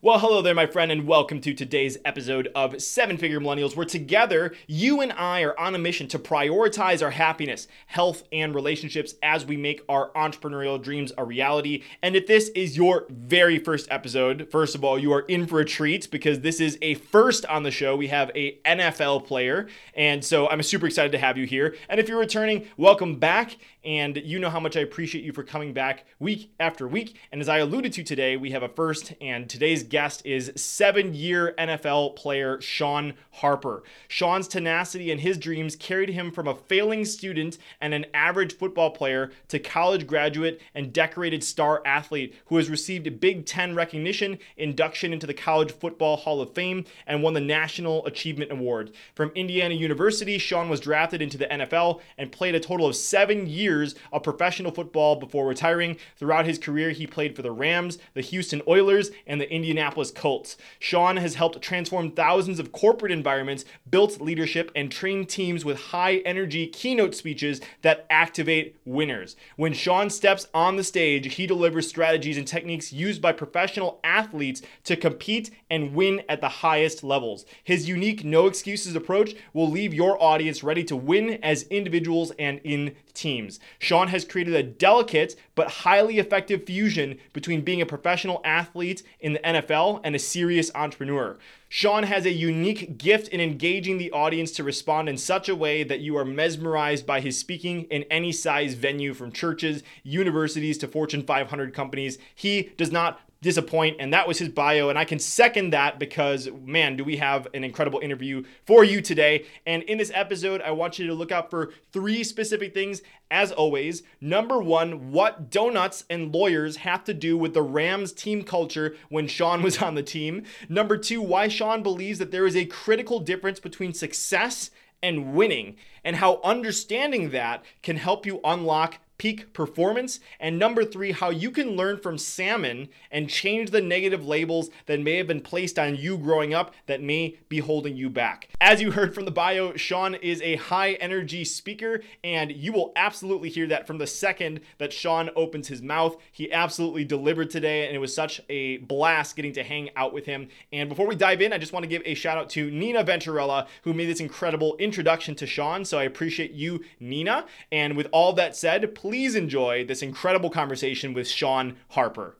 Well, hello there, my friend, and welcome to today's episode of Seven Figure Millennials, where together you and I are on a mission to prioritize our happiness, health, and relationships as we make our entrepreneurial dreams a reality. And if this is your very first episode, first of all, you are in for a treat because this is a first on the show. We have a NFL player, and so I'm super excited to have you here. And if you're returning, welcome back. And you know how much I appreciate you for coming back week after week. And as I alluded to today, we have a first, and today's guest is seven year NFL player Sean Harper. Sean's tenacity and his dreams carried him from a failing student and an average football player to college graduate and decorated star athlete who has received Big Ten recognition, induction into the College Football Hall of Fame, and won the National Achievement Award. From Indiana University, Sean was drafted into the NFL and played a total of seven years of professional football before retiring. Throughout his career, he played for the Rams, the Houston Oilers, and the Indianapolis Colts. Sean has helped transform thousands of corporate environments, built leadership, and trained teams with high energy keynote speeches that activate winners. When Sean steps on the stage, he delivers strategies and techniques used by professional athletes to compete and win at the highest levels. His unique no excuses approach will leave your audience ready to win as individuals and in teams. Sean has created a delicate but highly effective fusion between being a professional athlete in the NFL and a serious entrepreneur. Sean has a unique gift in engaging the audience to respond in such a way that you are mesmerized by his speaking in any size venue from churches, universities to Fortune 500 companies. He does not disappoint. And that was his bio. And I can second that because, man, do we have an incredible interview for you today. And in this episode, I want you to look out for three specific things. As always, number one, what donuts and lawyers have to do with the Rams team culture when Sean was on the team. Number two, why Sean believes that there is a critical difference between success and winning, and how understanding that can help you unlock peak performance. And number three, how you can learn from salmon and change the negative labels that may have been placed on you growing up that may be holding you back. As you heard from the bio, Sean is a high energy speaker, and you will absolutely hear that from the second that Sean opens his mouth. He absolutely delivered today, and it was such a blast getting to hang out with him. And before we dive in, I just want to give a shout out to Nina Venturella, who made this incredible introduction to Sean. So I appreciate you, Nina. And with all that said, please please enjoy this incredible conversation with Sean Harper.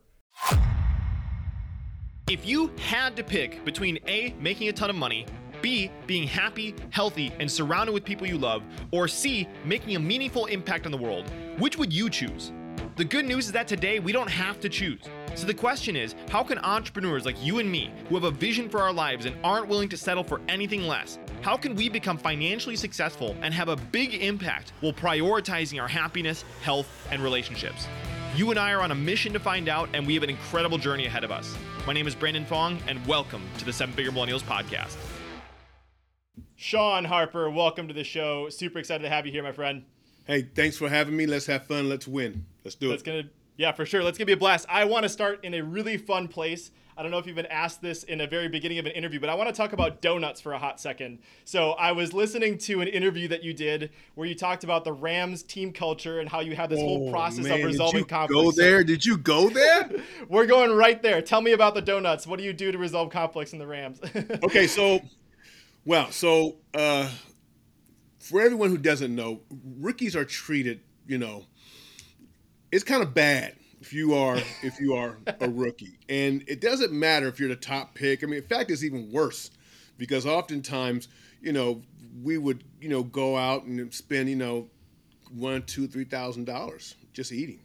If you had to pick between A, making a ton of money, B, being happy, healthy, and surrounded with people you love, or C, making a meaningful impact on the world, which would you choose? The good news is that today we don't have to choose. So the question is how can entrepreneurs like you and me, who have a vision for our lives and aren't willing to settle for anything less, how can we become financially successful and have a big impact while prioritizing our happiness, health, and relationships? You and I are on a mission to find out, and we have an incredible journey ahead of us. My name is Brandon Fong, and welcome to the Seven Figure Millennials Podcast. Sean Harper, welcome to the show. Super excited to have you here, my friend. Hey, thanks for having me. Let's have fun. Let's win. Let's do That's it. Gonna, yeah, for sure. Let's give you a blast. I want to start in a really fun place. I don't know if you've been asked this in a very beginning of an interview, but I want to talk about donuts for a hot second. So I was listening to an interview that you did where you talked about the Rams team culture and how you have this oh, whole process man. of resolving Did you conflicts. Go there? Did you go there? We're going right there. Tell me about the donuts. What do you do to resolve conflicts in the Rams? okay, so well, so uh, for everyone who doesn't know, rookies are treated, you know, it's kind of bad if you are if you are a rookie. And it doesn't matter if you're the top pick. I mean, in fact, it's even worse because oftentimes, you know, we would, you know, go out and spend, you know, one, two, three thousand dollars just eating.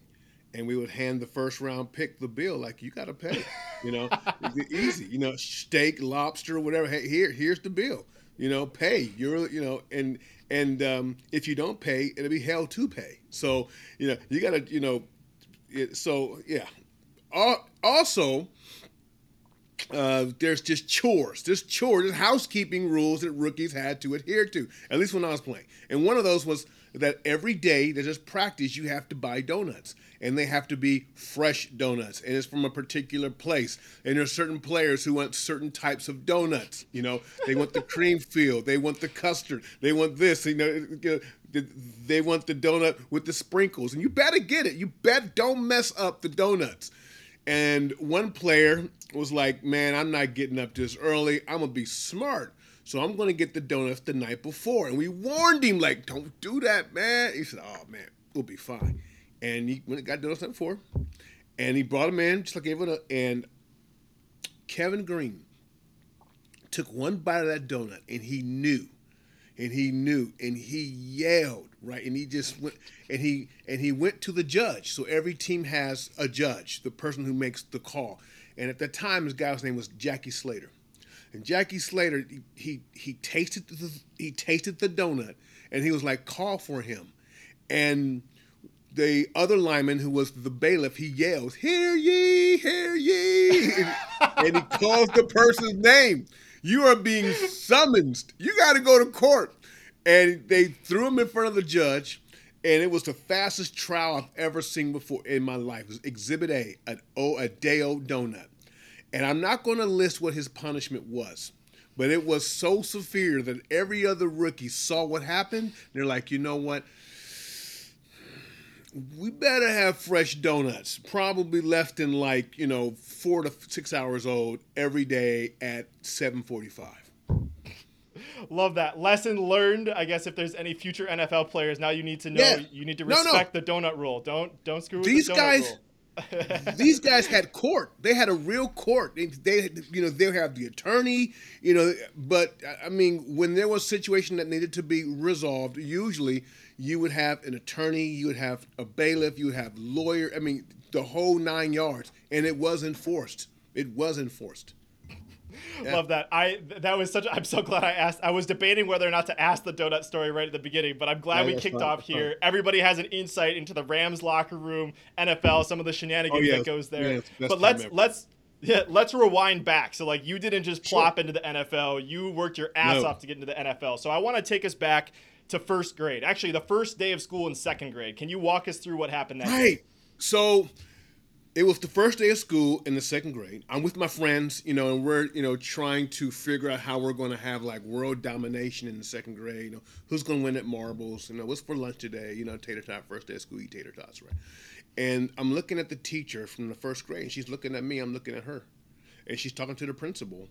And we would hand the first round pick the bill, like you got to pay, you know, easy, you know, steak, lobster, whatever. Hey, here, here's the bill, you know, pay. You're, you know, and and um, if you don't pay, it'll be hell to pay. So you know, you got to, you know, it, so yeah. Also, uh, there's just chores. There's chores. There's housekeeping rules that rookies had to adhere to. At least when I was playing. And one of those was that every day there's just practice. You have to buy donuts, and they have to be fresh donuts, and it's from a particular place. And there's certain players who want certain types of donuts. You know, they want the cream filled. They want the custard. They want this. You know, they want the donut with the sprinkles, and you better get it. You bet don't mess up the donuts. And one player was like, "Man, I'm not getting up this early. I'm gonna be smart." So I'm gonna get the donuts the night before. And we warned him, like, don't do that, man. He said, Oh man, we'll be fine. And he went and got donuts the night before. And he brought them in, just like up. And Kevin Greene took one bite of that donut and he knew. And he knew and he yelled, right? And he just went and he and he went to the judge. So every team has a judge, the person who makes the call. And at the time his guy's name was Jackie Slater. And Jackie Slater, he, he he tasted the he tasted the donut, and he was like, "Call for him," and the other lineman who was the bailiff, he yells, "Hear ye, hear ye!" and, he calls the person's name. You are being summoned. You got to go to court. And they threw him in front of the judge, and it was the fastest trial I've ever seen before in my life. It was Exhibit A, an o, a day old donut. And I'm not going to list what his punishment was, but it was so severe that every other rookie saw what happened. They're like, you know what? We better have fresh donuts, probably left in like, you know, four to six hours old every day at 745. Love that lesson learned. I guess if there's any future NFL players, now you need to know yeah. you need to respect no, no. the donut rule. Don't don't screw with these the donut guys. Rule. These guys had court. They had a real court. They, they, you know, they have the attorney, you know. But I mean, when there was a situation that needed to be resolved, usually you would have an attorney, you would have a bailiff, you would have lawyer. I mean, the whole nine yards, and it was enforced. It was enforced. Yeah. Love that. I that was such. I'm so glad I asked. I was debating whether or not to ask the donut story right at the beginning, but I'm glad yeah, we kicked fun, off here. Fun. Everybody has an insight into the Rams locker room, NFL, some of the shenanigans oh, yes. that goes there. Yeah, but let's ever. let's yeah, let's rewind back. So like you didn't just plop sure. into the NFL. You worked your ass no. off to get into the NFL. So I want to take us back to first grade. Actually, the first day of school in second grade. Can you walk us through what happened that right. Day? So it was the first day of school in the second grade. I'm with my friends, you know, and we're, you know, trying to figure out how we're going to have like world domination in the second grade. You know, who's going to win at marbles? You know, what's for lunch today? You know, tater tot. First day of school, eat tater tots, right? And I'm looking at the teacher from the first grade, and she's looking at me. I'm looking at her, and she's talking to the principal.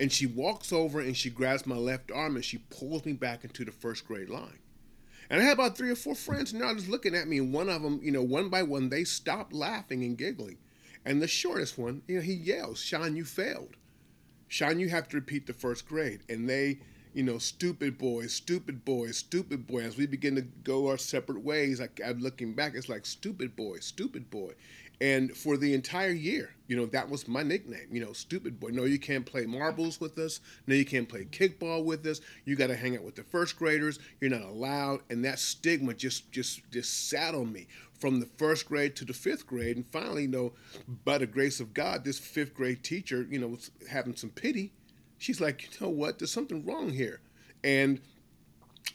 And she walks over and she grabs my left arm and she pulls me back into the first grade line. And I had about three or four friends, and they're just looking at me. And one of them, you know, one by one, they stopped laughing and giggling. And the shortest one, you know, he yells, Sean, you failed. Sean, you have to repeat the first grade. And they, you know, stupid boys, stupid boys, stupid boy. As we begin to go our separate ways, like I'm looking back, it's like stupid boy, stupid boy. And for the entire year, you know, that was my nickname, you know, stupid boy. No, you can't play marbles with us. No, you can't play kickball with us. You got to hang out with the first graders. You're not allowed. And that stigma just, just, just sat on me from the first grade to the fifth grade. And finally, you know, by the grace of God, this fifth grade teacher, you know, was having some pity. She's like, you know what? There's something wrong here. And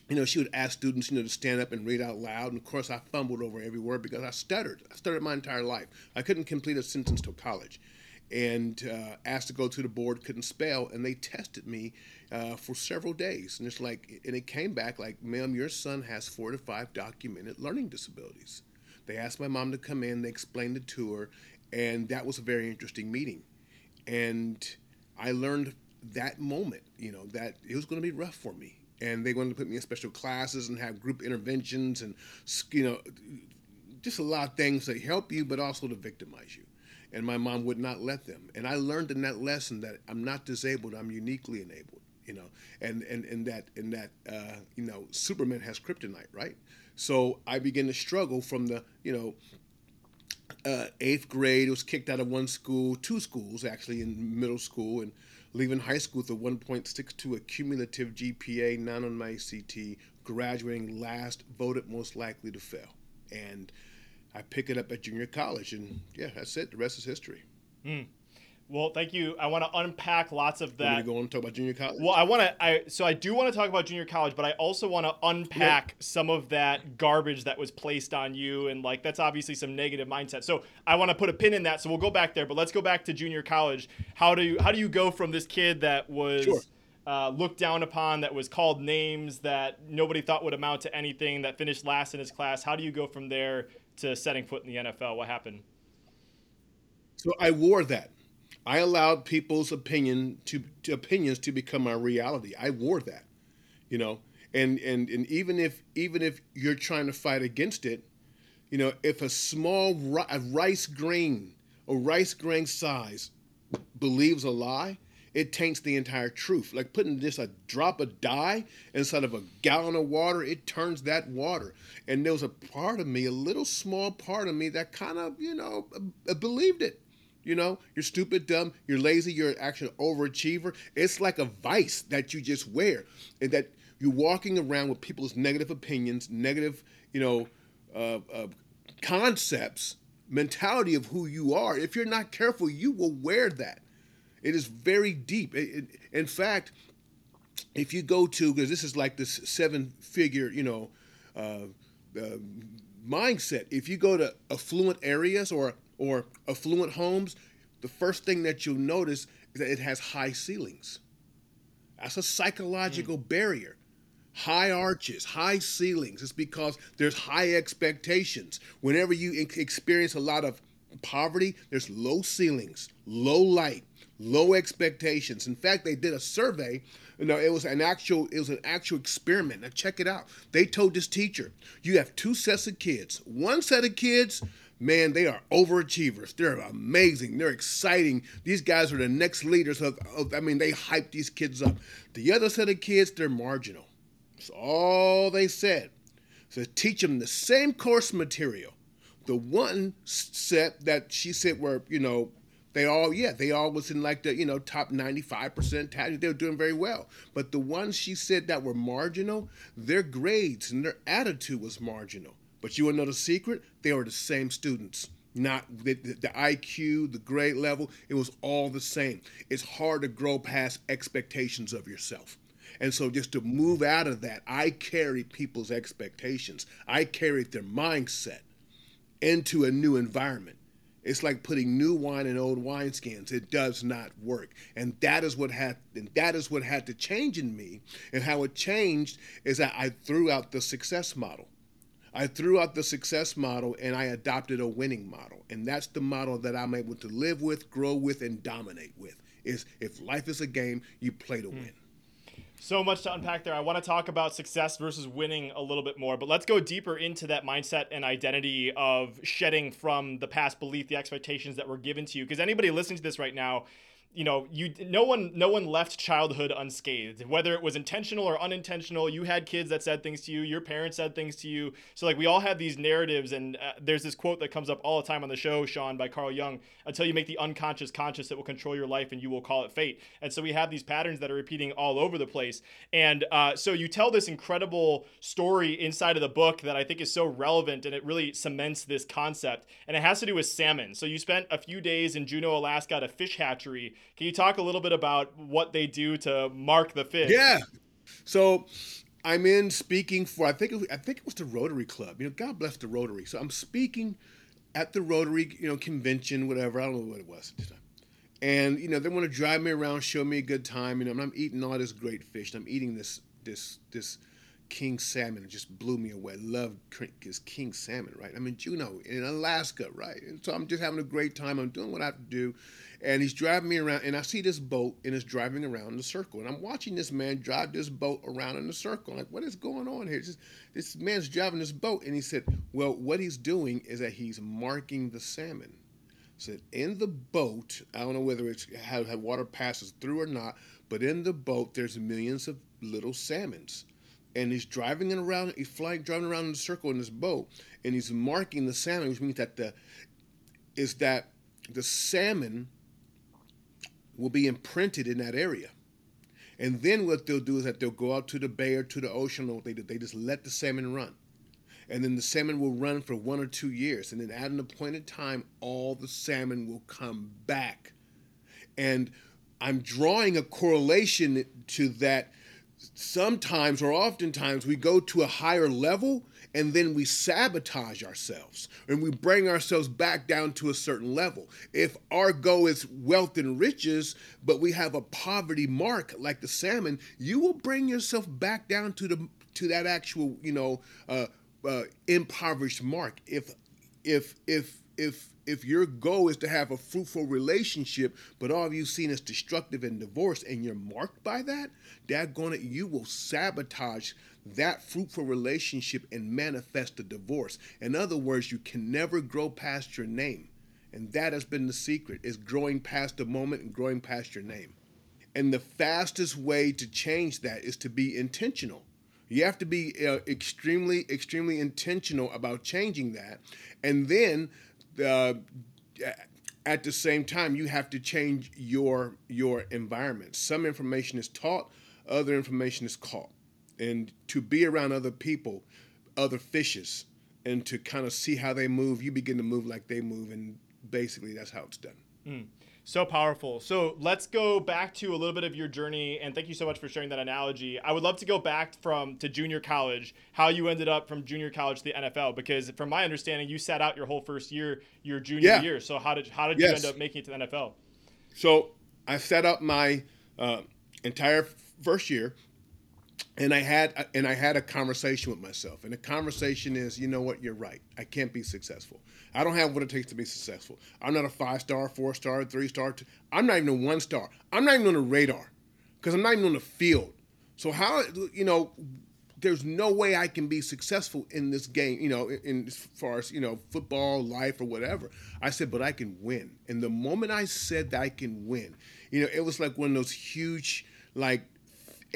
you know, she would ask students, you know, to stand up and read out loud. And of course, I fumbled over every word because I stuttered. I stuttered my entire life. I couldn't complete a sentence till college. And uh, asked to go to the board, couldn't spell, and they tested me uh, for several days. And it's like, and it came back like, ma'am, your son has four to five documented learning disabilities. They asked my mom to come in, they explained it to her, and that was a very interesting meeting. And I learned that moment, you know, that it was going to be rough for me and they wanted to put me in special classes and have group interventions and you know just a lot of things that help you but also to victimize you. And my mom would not let them. And i learned in that lesson that i'm not disabled i'm uniquely enabled you know. And and, and that and that uh, you know superman has kryptonite right? So i began to struggle from the you know uh, eighth grade was kicked out of one school two schools actually in middle school and leaving high school with a 1.62 accumulative GPA, none on my ACT, graduating last, voted most likely to fail. And I pick it up at junior college, and yeah, that's it. The rest is history. Mm. Well, thank you. I want to unpack lots of that. Want to go and talk about junior college? Well, I want to. I so I do want to talk about junior college, but I also want to unpack some of that garbage that was placed on you, and like that's obviously some negative mindset. So I want to put a pin in that. So we'll go back there, but let's go back to junior college. How do you how do you go from this kid that was sure. uh, looked down upon, that was called names, that nobody thought would amount to anything, that finished last in his class? How do you go from there to setting foot in the NFL? What happened? So I wore that. I allowed people's opinion to, to opinions to become my reality. I wore that, you know, and and and even if even if you're trying to fight against it, you know, if a small ri- rice grain a rice grain size believes a lie, it taints the entire truth. Like putting just a drop of dye inside of a gallon of water, it turns that water. And there was a part of me, a little small part of me, that kind of, you know, believed it. You know, you're stupid, dumb, you're lazy, you're actually an overachiever. It's like a vice that you just wear, and that you're walking around with people's negative opinions, negative, you know, uh, uh, concepts, mentality of who you are. If you're not careful, you will wear that. It is very deep. It, it, in fact, if you go to because this is like this seven-figure, you know, uh, uh, mindset. If you go to affluent areas or or affluent homes, the first thing that you'll notice is that it has high ceilings. That's a psychological mm. barrier. High arches, high ceilings. It's because there's high expectations. Whenever you experience a lot of poverty, there's low ceilings, low light, low expectations. In fact, they did a survey. You know, it was an actual it was an actual experiment. Now check it out. They told this teacher, you have two sets of kids. One set of kids man, they are overachievers. They're amazing. They're exciting. These guys are the next leaders of, of, I mean, they hype these kids up. The other set of kids, they're marginal. That's all they said. So teach them the same course material. The one set that she said were, you know, they all, yeah, they all was in like the, you know, top 95%. They were doing very well. But the ones she said that were marginal, their grades and their attitude was marginal. But you want to know the secret? They were the same students. Not the, the, the, IQ, the grade level, it was all the same. It's hard to grow past expectations of yourself. And so, just to move out of that, I carried people's expectations, I carried their mindset into a new environment. It's like putting new wine in old wineskins. It does not work. And that is what had and that is what had to change in me. And how it changed is that I threw out the success model. I threw out the success model and I adopted a winning model. And that's the model that I'm able to live with, grow with, and dominate with. Is if life is a game, you play to hmm. win. So much to unpack there. I want to talk about success versus winning a little bit more, but let's go deeper into that mindset and identity of shedding from the past belief, the expectations that were given to you. Because anybody listening to this right now, you know you no one no one left childhood unscathed. Whether it was intentional or unintentional you had kids that said things to you your parents said things to you. So like we all have these narratives and uh, there's this quote that comes up all the time on the show sean by carl jung until you make the unconscious conscious it will control your life and you will call it fate. And so we have these patterns that are repeating all over the place. And uh, so you tell this incredible story inside of the book that i think is so relevant and it really cements this concept. And it has to do with salmon. So you spent a few days in juneau alaska at a fish hatchery can you talk a little bit about what they do to mark the fish? Yeah. So I'm in speaking for I think I think it was the Rotary Club. You know, God bless the Rotary. So I'm speaking at the Rotary, you know, convention, whatever. I don't know what it was at the time. And you know, they want to drive me around, show me a good time. You know, and I'm eating all this great fish. I'm eating this this this king salmon. Just blew me away. Love this king salmon, right? I'm in Juneau, in Alaska, right? And so I'm just having a great time. I'm doing what I have to do and he's driving me around and i see this boat and it's driving around in a circle and i'm watching this man drive this boat around in a circle I'm like what is going on here just, this man's driving this boat and he said well what he's doing is that he's marking the salmon said in the boat i don't know whether it's how, how water passes through or not but in the boat there's millions of little salmons and he's driving it around he's flying driving around in a circle in this boat and he's marking the salmon which means that the is that the salmon will be imprinted in that area. And then what they'll do is that they'll go out to the bay or to the ocean, or they, they just let the salmon run. And then the salmon will run for one or two years. And then at an appointed time, all the salmon will come back. And I'm drawing a correlation to that sometimes or oftentimes we go to a higher level and then we sabotage ourselves and we bring ourselves back down to a certain level. If our goal is wealth and riches, but we have a poverty mark like the salmon, you will bring yourself back down to the to that actual, you know, uh, uh, impoverished mark. If if if if if your goal is to have a fruitful relationship, but all you've seen is destructive and divorce, and you're marked by that, dad gonna you will sabotage that fruitful relationship and manifest a divorce. In other words, you can never grow past your name. And that has been the secret is growing past the moment and growing past your name. And the fastest way to change that is to be intentional. You have to be uh, extremely, extremely intentional about changing that. And then uh, at the same time, you have to change your your environment. Some information is taught, other information is caught. And to be around other people, other fishes, and to kind of see how they move, you begin to move like they move, and basically that's how it's done. Mm. So powerful. So let's go back to a little bit of your journey, and thank you so much for sharing that analogy. I would love to go back from to junior college, how you ended up from junior college to the NFL, because from my understanding, you sat out your whole first year, your junior yeah. year. So how did how did yes. you end up making it to the NFL? So I set up my uh, entire first year and I had and I had a conversation with myself, and the conversation is, you know what, you're right. I can't be successful. I don't have what it takes to be successful. I'm not a five star, four star, three star. Two, I'm not even a one star. I'm not even on the radar because I'm not even on the field. So how you know? There's no way I can be successful in this game, you know, in, in as far as you know, football, life, or whatever. I said, but I can win. And the moment I said that I can win, you know, it was like one of those huge, like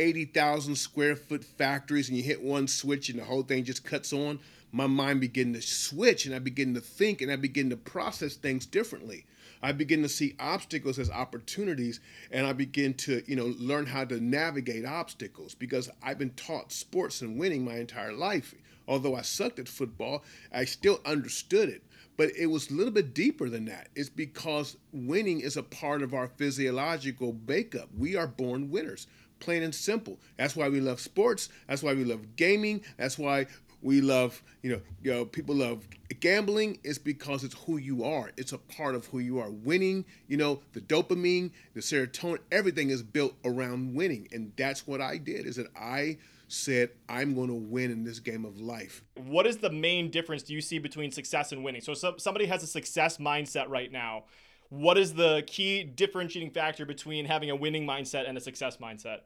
80,000 square foot factories and you hit one switch and the whole thing just cuts on, my mind begin to switch and I begin to think and I begin to process things differently. I begin to see obstacles as opportunities and I begin to, you know, learn how to navigate obstacles because I've been taught sports and winning my entire life. Although I sucked at football, I still understood it. But it was a little bit deeper than that. It's because winning is a part of our physiological makeup. We are born winners plain and simple. That's why we love sports. That's why we love gaming. That's why we love, you know, you know, people love gambling. It's because it's who you are. It's a part of who you are. Winning, you know, the dopamine, the serotonin, everything is built around winning, and that's what I did. Is that I said I'm going to win in this game of life. What is the main difference do you see between success and winning? So, so somebody has a success mindset right now. What is the key differentiating factor between having a winning mindset and a success mindset?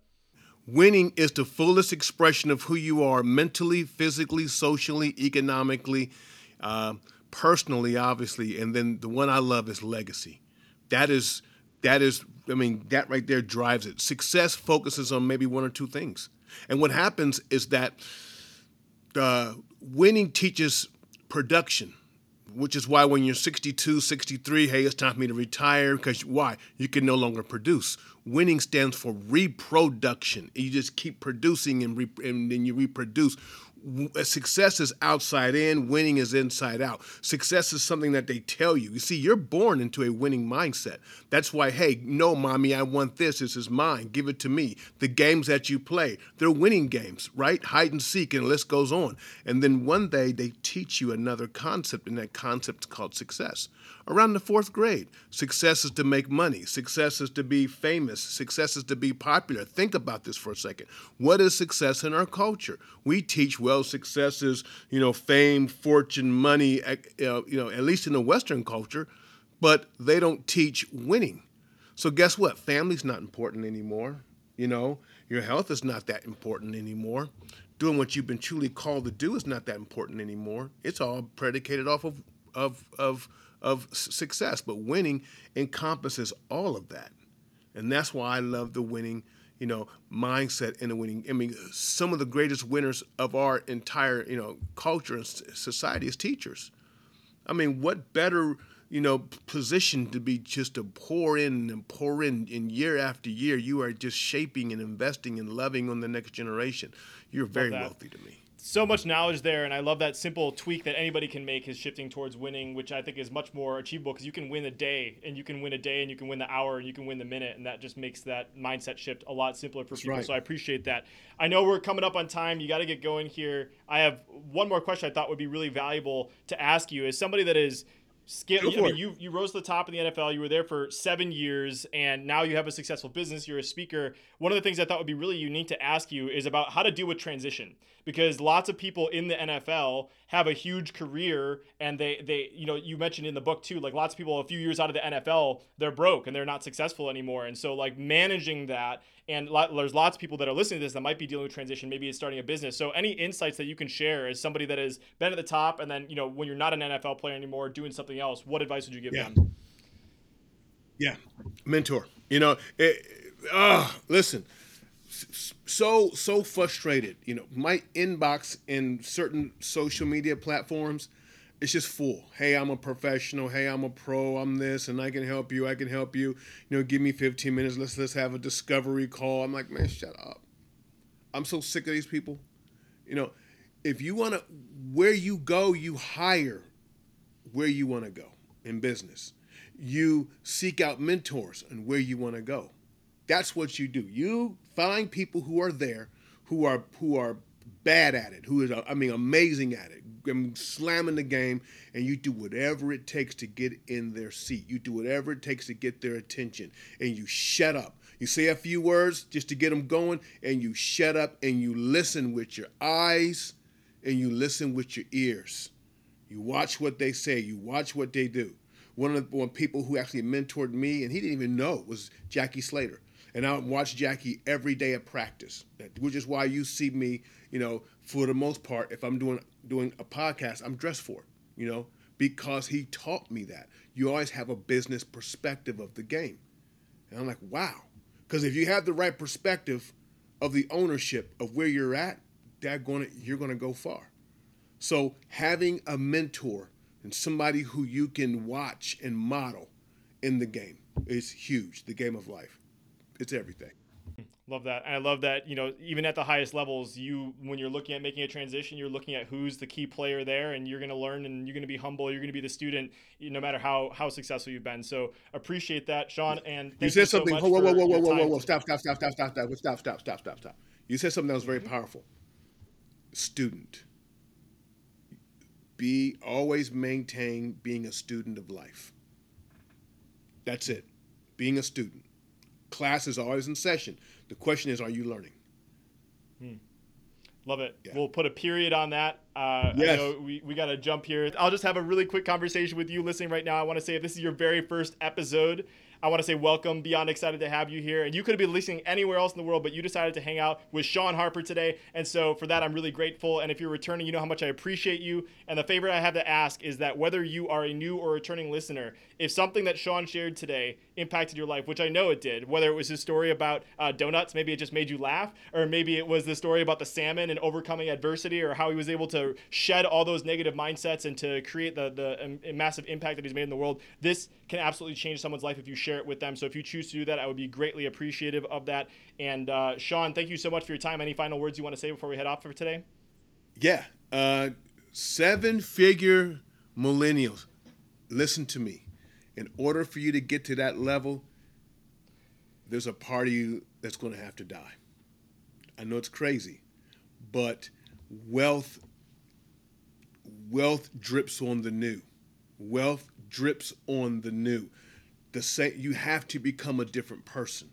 Winning is the fullest expression of who you are mentally, physically, socially, economically, uh, personally, obviously. And then the one I love is legacy. That is, that is, I mean, that right there drives it. Success focuses on maybe one or two things. And what happens is that uh, winning teaches production which is why when you're 62, 63, hey, it's time for me to retire. Because why? You can no longer produce. Winning stands for reproduction. You just keep producing and, re- and then you reproduce Uh, success is outside in, winning is inside out. Success is something that they tell you. You see, you're born into a winning mindset. That's why, hey, no, mommy, I want this. This is mine. Give it to me. The games that you play, they're winning games, right? Hide and seek, and the list goes on. And then one day they teach you another concept, and that concept is called success around the fourth grade. Success is to make money. Success is to be famous. Success is to be popular. Think about this for a second. What is success in our culture? We teach well success is you know fame, fortune, money. Uh, you know at least in the Western culture, but they don't teach winning. So guess what? Family's not important anymore. You know your health is not that important anymore. Doing what you've been truly called to do is not that important anymore. It's all predicated off of of of of success, but winning encompasses all of that. And that's why I love the winning, you know, mindset and the winning. I mean, some of the greatest winners of our entire, you know, culture and society is teachers. I mean, what better, you know, position to be just to pour in and pour in and year after year. You are just shaping and investing and loving on the next generation. You're very wealthy to me so much knowledge there, and I love that simple tweak that anybody can make is shifting towards winning, which I think is much more achievable because you can win a day, and you can win a day, and you can win the hour, and you can win the minute, and that just makes that mindset shift a lot simpler for That's people. Right. So I appreciate that. I know we're coming up on time. You got to get going here. I have one more question I thought would be really valuable to ask you. As somebody that is Skip, I mean, you you rose to the top of the NFL. You were there for seven years, and now you have a successful business. You're a speaker. One of the things I thought would be really unique to ask you is about how to deal with transition, because lots of people in the NFL have a huge career, and they they you know you mentioned in the book too, like lots of people a few years out of the NFL, they're broke and they're not successful anymore, and so like managing that, and there's lots of people that are listening to this that might be dealing with transition, maybe it's starting a business. So any insights that you can share as somebody that has been at the top, and then you know when you're not an NFL player anymore, doing something something else, what advice would you give yeah. them? Yeah, mentor. You know, it, uh, listen, so so frustrated. You know, my inbox in certain social media platforms, it's just full. Hey, I'm a professional. Hey, I'm a pro. I'm this, and I can help you. I can help you. You know, give me 15 minutes. Let's let's have a discovery call. I'm like, man, shut up. I'm so sick of these people. You know, if you want to, where you go, you hire where you want to go in business. You seek out mentors and where you want to go. That's what you do. You find people who are there, who are who are bad at it, who is I mean amazing at it, slamming the game, and you do whatever it takes to get in their seat. You do whatever it takes to get their attention, and you shut up. You say a few words just to get them going, and you shut up and you listen with your eyes and you listen with your ears. You watch what they say. You watch what they do. One of the one people who actually mentored me, and he didn't even know, was Jackie Slater. And I watch Jackie every day at practice, which is why you see me, you know, for the most part, if I'm doing doing a podcast, I'm dressed for it, you know, because he taught me that. You always have a business perspective of the game. And I'm like, wow. Because if you have the right perspective of the ownership of where you're at, that gonna you're gonna go far. So having a mentor and somebody who you can watch and model in the game is huge. The game of life. It's everything. Love that. And I love that, you know, even at the highest levels, you when you're looking at making a transition, you're looking at who's the key player there and you're going to learn and you're going to be humble, you're going to be the student no matter how how successful you've been. So appreciate that, Sean, and You said you something so whoa whoa whoa whoa whoa whoa whoa stop stop stop stop stop stop stop stop stop stop stop. You said something that was very mm-hmm. powerful. Student be always maintain being a student of life. That's it. Being a student. Class is always in session. The question is, are you learning? Hmm. Love it. Yeah. We'll put a period on that. Uh, yes. I know we, we got to jump here. I'll just have a really quick conversation with you listening right now. I want to say if this is your very first episode, I want to say welcome. Beyond excited to have you here. And you could have been listening anywhere else in the world, but you decided to hang out with Sean Harper today. And so for that, I'm really grateful. And if you're returning, you know how much I appreciate you. And the favor I have to ask is that whether you are a new or returning listener, if something that Sean shared today impacted your life, which I know it did, whether it was his story about uh, donuts, maybe it just made you laugh, or maybe it was the story about the salmon and overcoming adversity, or how he was able to shed all those negative mindsets and to create the, the um, massive impact that he's made in the world, this can absolutely change someone's life if you share it with them. So if you choose to do that, I would be greatly appreciative of that. And uh, Sean, thank you so much for your time. Any final words you want to say before we head off for today? Yeah. Uh, seven figure millennials, listen to me. In order for you to get to that level, there's a part of you that's going to have to die. I know it's crazy, but wealth wealth drips on the new. Wealth drips on the new the say you have to become a different person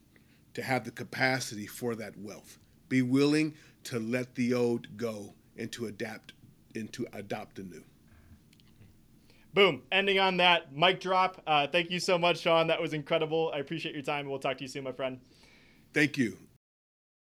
to have the capacity for that wealth. Be willing to let the old go and to adapt and to adopt the new. Boom. Ending on that mic drop. Uh, thank you so much, Sean. That was incredible. I appreciate your time. We'll talk to you soon, my friend. Thank you.